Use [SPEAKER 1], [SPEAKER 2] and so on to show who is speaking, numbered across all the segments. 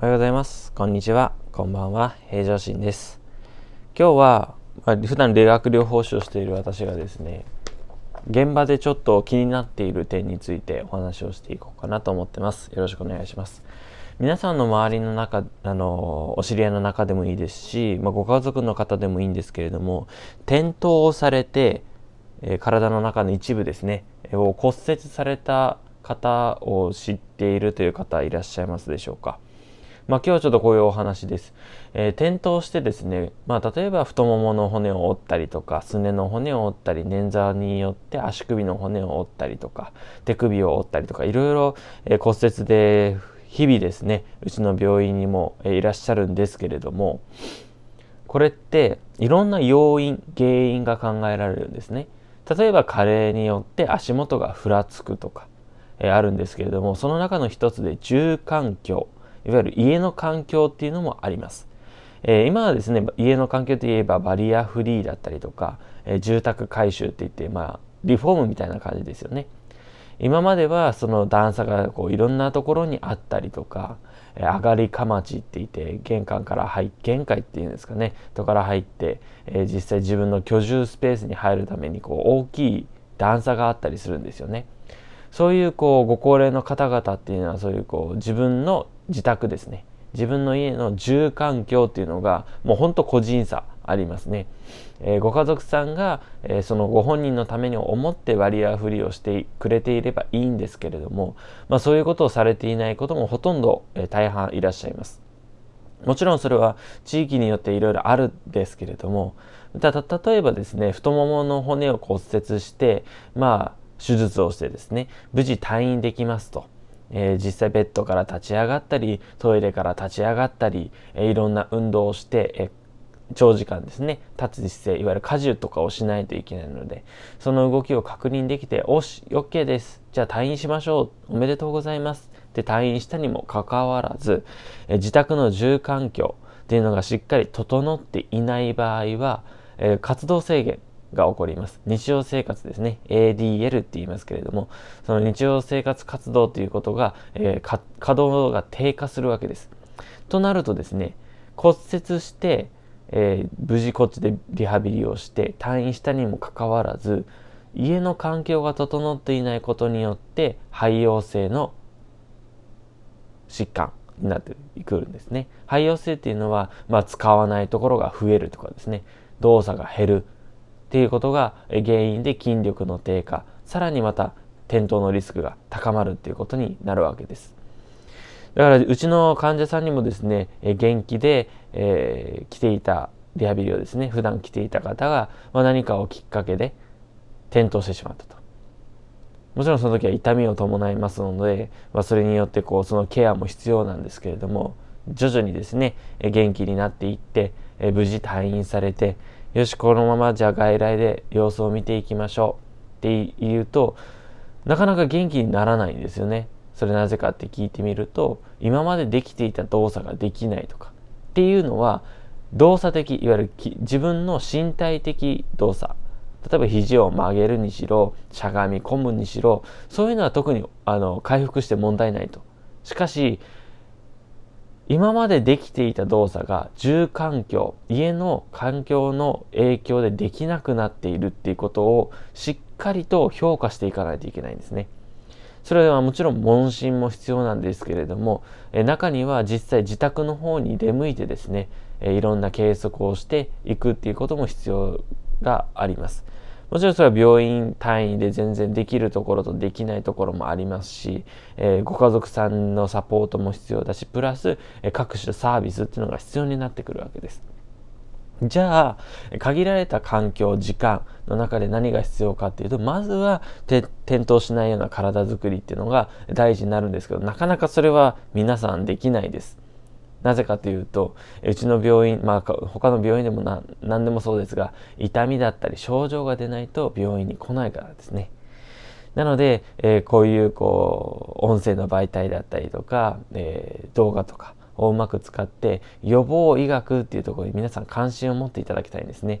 [SPEAKER 1] おはようございます。こんにちは。こんばんは。平常心です。今日は、まあ、普段理学療法士をしている私がですね、現場でちょっと気になっている点についてお話をしていこうかなと思ってます。よろしくお願いします。皆さんの周りの中、あの、お知り合いの中でもいいですし、まあ、ご家族の方でもいいんですけれども、転倒をされて、えー、体の中の一部ですね、を骨折された方を知っているという方いらっしゃいますでしょうか。まあ、今日はちょっとこういうお話です。えー、転倒してですね、まあ、例えば太ももの骨を折ったりとか、すねの骨を折ったり、捻挫によって足首の骨を折ったりとか、手首を折ったりとか、いろいろ、え、骨折で日々ですね、うちの病院にも、え、いらっしゃるんですけれども、これっていろんな要因、原因が考えられるんですね。例えば加齢によって足元がふらつくとか、えー、あるんですけれども、その中の一つで住環境。いわゆる家の環境っていうのもあります。えー、今はですね家の環境といえばバリアフリーだったりとか、えー、住宅改修っていってまあリフォームみたいな感じですよね。今まではその段差がこういろんなところにあったりとか、えー、上がりかまちって言って玄関から入玄関っていうんですかねとから入って、え、実際自分の居住スペースに入るためにこう大きい段差があったりするんですよね。そういうこうご高齢の方々っていうのはそういうこう自分の自宅ですね。自分の家の住環境っていうのがもうほんと個人差ありますね、えー、ご家族さんが、えー、そのご本人のために思ってバリアフリーをしてくれていればいいんですけれども、まあ、そういうことをされていないこともほとんど、えー、大半いらっしゃいます。もちろんそれは地域によっていろいろあるんですけれどもた例えばですね太ももの骨を骨折してまあ手術をしてですね無事退院できますと。えー、実際ベッドから立ち上がったりトイレから立ち上がったり、えー、いろんな運動をして、えー、長時間ですね立つ姿勢いわゆる荷重とかをしないといけないのでその動きを確認できて「おし OK です。じゃあ退院しましょう。おめでとうございます」って退院したにもかかわらず、え自宅の住環境っていうのがしっかり整っていない場合は、え活動制限が起こります。日常生活ですね。ADL って言いますけれども、その日常生活活動ということが、えー、稼働が低下するわけです。となるとですね、骨折して、えー、無事こっちでリハビリをして退院したにもかかわらず、家の環境が整っていないことによって肺陽性の疾患になってくるんですね。肺陽性っていうのは、まあ、使わないところが増えるとかですね、動作が減るっていうことが原因で筋力の低下さらにまた転倒のリスクが高まるっていうことになるわけです。だからうちの患者さんにもですね元気で、えー、来ていたリハビリをですね普段来ていた方が、まあ、何かをきっかけで転倒してしまったと。もちろんその時は痛みを伴いますので、まあ、それによってこうそのケアも必要なんですけれども徐々にですね元気になっていって無事退院されてよし、このままじゃあ外来で様子を見ていきましょうって言うと、なかなか元気にならないんですよね。それなぜかって聞いてみると、今までできていた動作ができないとかっていうのは、動作的、いわゆる自分の身体的動作。例えば肘を曲げるにしろ、しゃがみ込むにしろ、そういうのは特にあの回復して問題ないと。しかし、今までできていた動作が住環境家の環境の影響でできなくなっているっていうことをしっかりと評価していかないといけないんですね。それはもちろん問診も必要なんですけれどもえ中には実際自宅の方に出向いてですねえいろんな計測をしていくっていうことも必要があります。もちろんそれは病院単位で全然できるところとできないところもありますし、えー、ご家族さんのサポートも必要だし、プラス、えー、各種サービスっていうのが必要になってくるわけです。じゃあ、限られた環境、時間の中で何が必要かっていうと、まずは転倒しないような体づくりっていうのが大事になるんですけど、なかなかそれは皆さんできないです。なぜかというと、うちの病院、まあ、他の病院でもな何でもそうですが、痛みだったり症状が出ないと病院に来ないからですね。なので、えー、こういうこう音声の媒体だったりとか、えー、動画とかをうまく使って予防医学っていうところに皆さん関心を持っていただきたいんですね。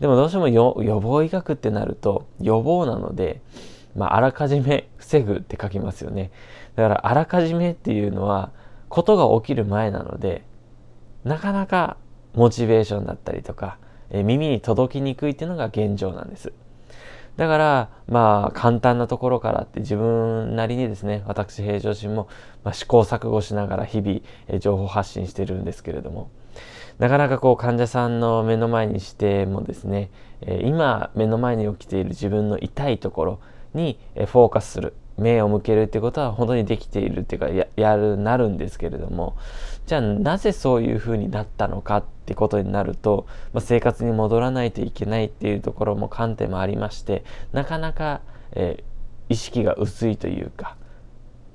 [SPEAKER 1] でもどうしても予防医学ってなると予防なので、まあ、あらかじめ防ぐって書きますよね。だからあらかじめっていうのはことが起きる前なのでなかなかモチベーションだったりとか、え耳に届きにくいっていうのが現状なんです。だから、まあ、簡単なところからって自分なりにですね、私平常心も、まあ、試行錯誤しながら日々、え情報発信してるんですけれども、なかなかこう患者さんの目の前にしてもですね、え今目の前に起きている自分の痛いところにフォーカスする。目を向けるってことは本当にできているっていうかややるなるんですけれどもじゃあなぜそういうふうになったのかってことになると、まあ、生活に戻らないといけないっていうところも観点もありましてなかなか、えー、意識が薄いというか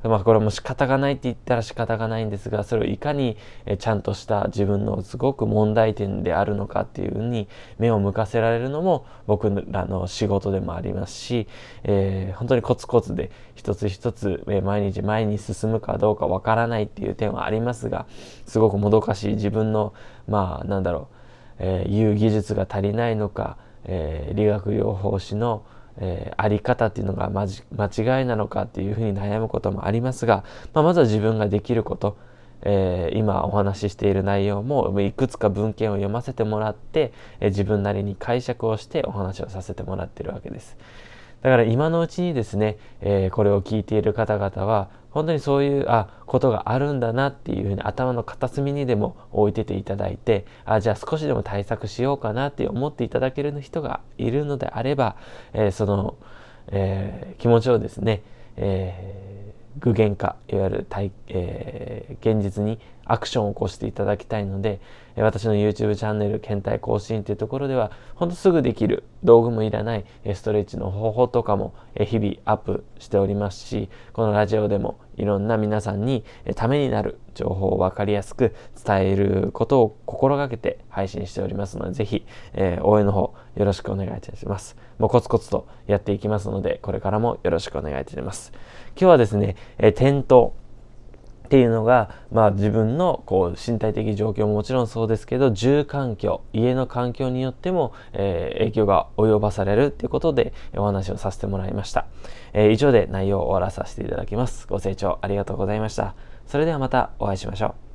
[SPEAKER 1] まあこれも仕方がないって言ったら仕方がないんですがそれをいかにちゃんとした自分のすごく問題点であるのかっていうふうに目を向かせられるのも僕らの仕事でもありますし、えー、本当にコツコツで一つ一つ毎日前に進むかどうかわからないっていう点はありますがすごくもどかしい自分のまあなんだろう、えー、言う技術が足りないのか、えー、理学療法士のえー、あり方っていうのが間違いなのかっていうふうに悩むこともありますが、まあ、まずは自分ができること、えー、今お話ししている内容もいくつか文献を読ませてもらって、えー、自分なりに解釈をしてお話をさせてもらってるわけです。だから今のうちにですね、え、これを聞いている方々は本当にそういうあことがあるんだなっていうふうに頭の片隅にでも置いてていただいてあじゃあ少しでも対策しようかなって思っていただける人がいるのであれば、えー、その、えー、気持ちをですね、え具現化いわゆる体、え現実にアクションを起こしていただきたいので、私の YouTube チャンネル、検体更新というところでは、ほんとすぐできる、道具もいらないストレッチの方法とかも日々アップしておりますし、このラジオでもいろんな皆さんにためになる情報を分かりやすく伝えることを心がけて配信しておりますので、ぜひ、えー、応援の方よろしくお願いいたします。もうコツコツとやっていきますので、これからもよろしくお願いいたします。今日はですね、えー、転倒、っていうのが、まあ、自分のこう身体的状況ももちろんそうですけど住環境家の環境によっても、えー、影響が及ばされるっていうことでお話をさせてもらいました、えー、以上で内容を終わらさせていただきます。ご清聴ありがとうございました。それではまたお会いしましょう。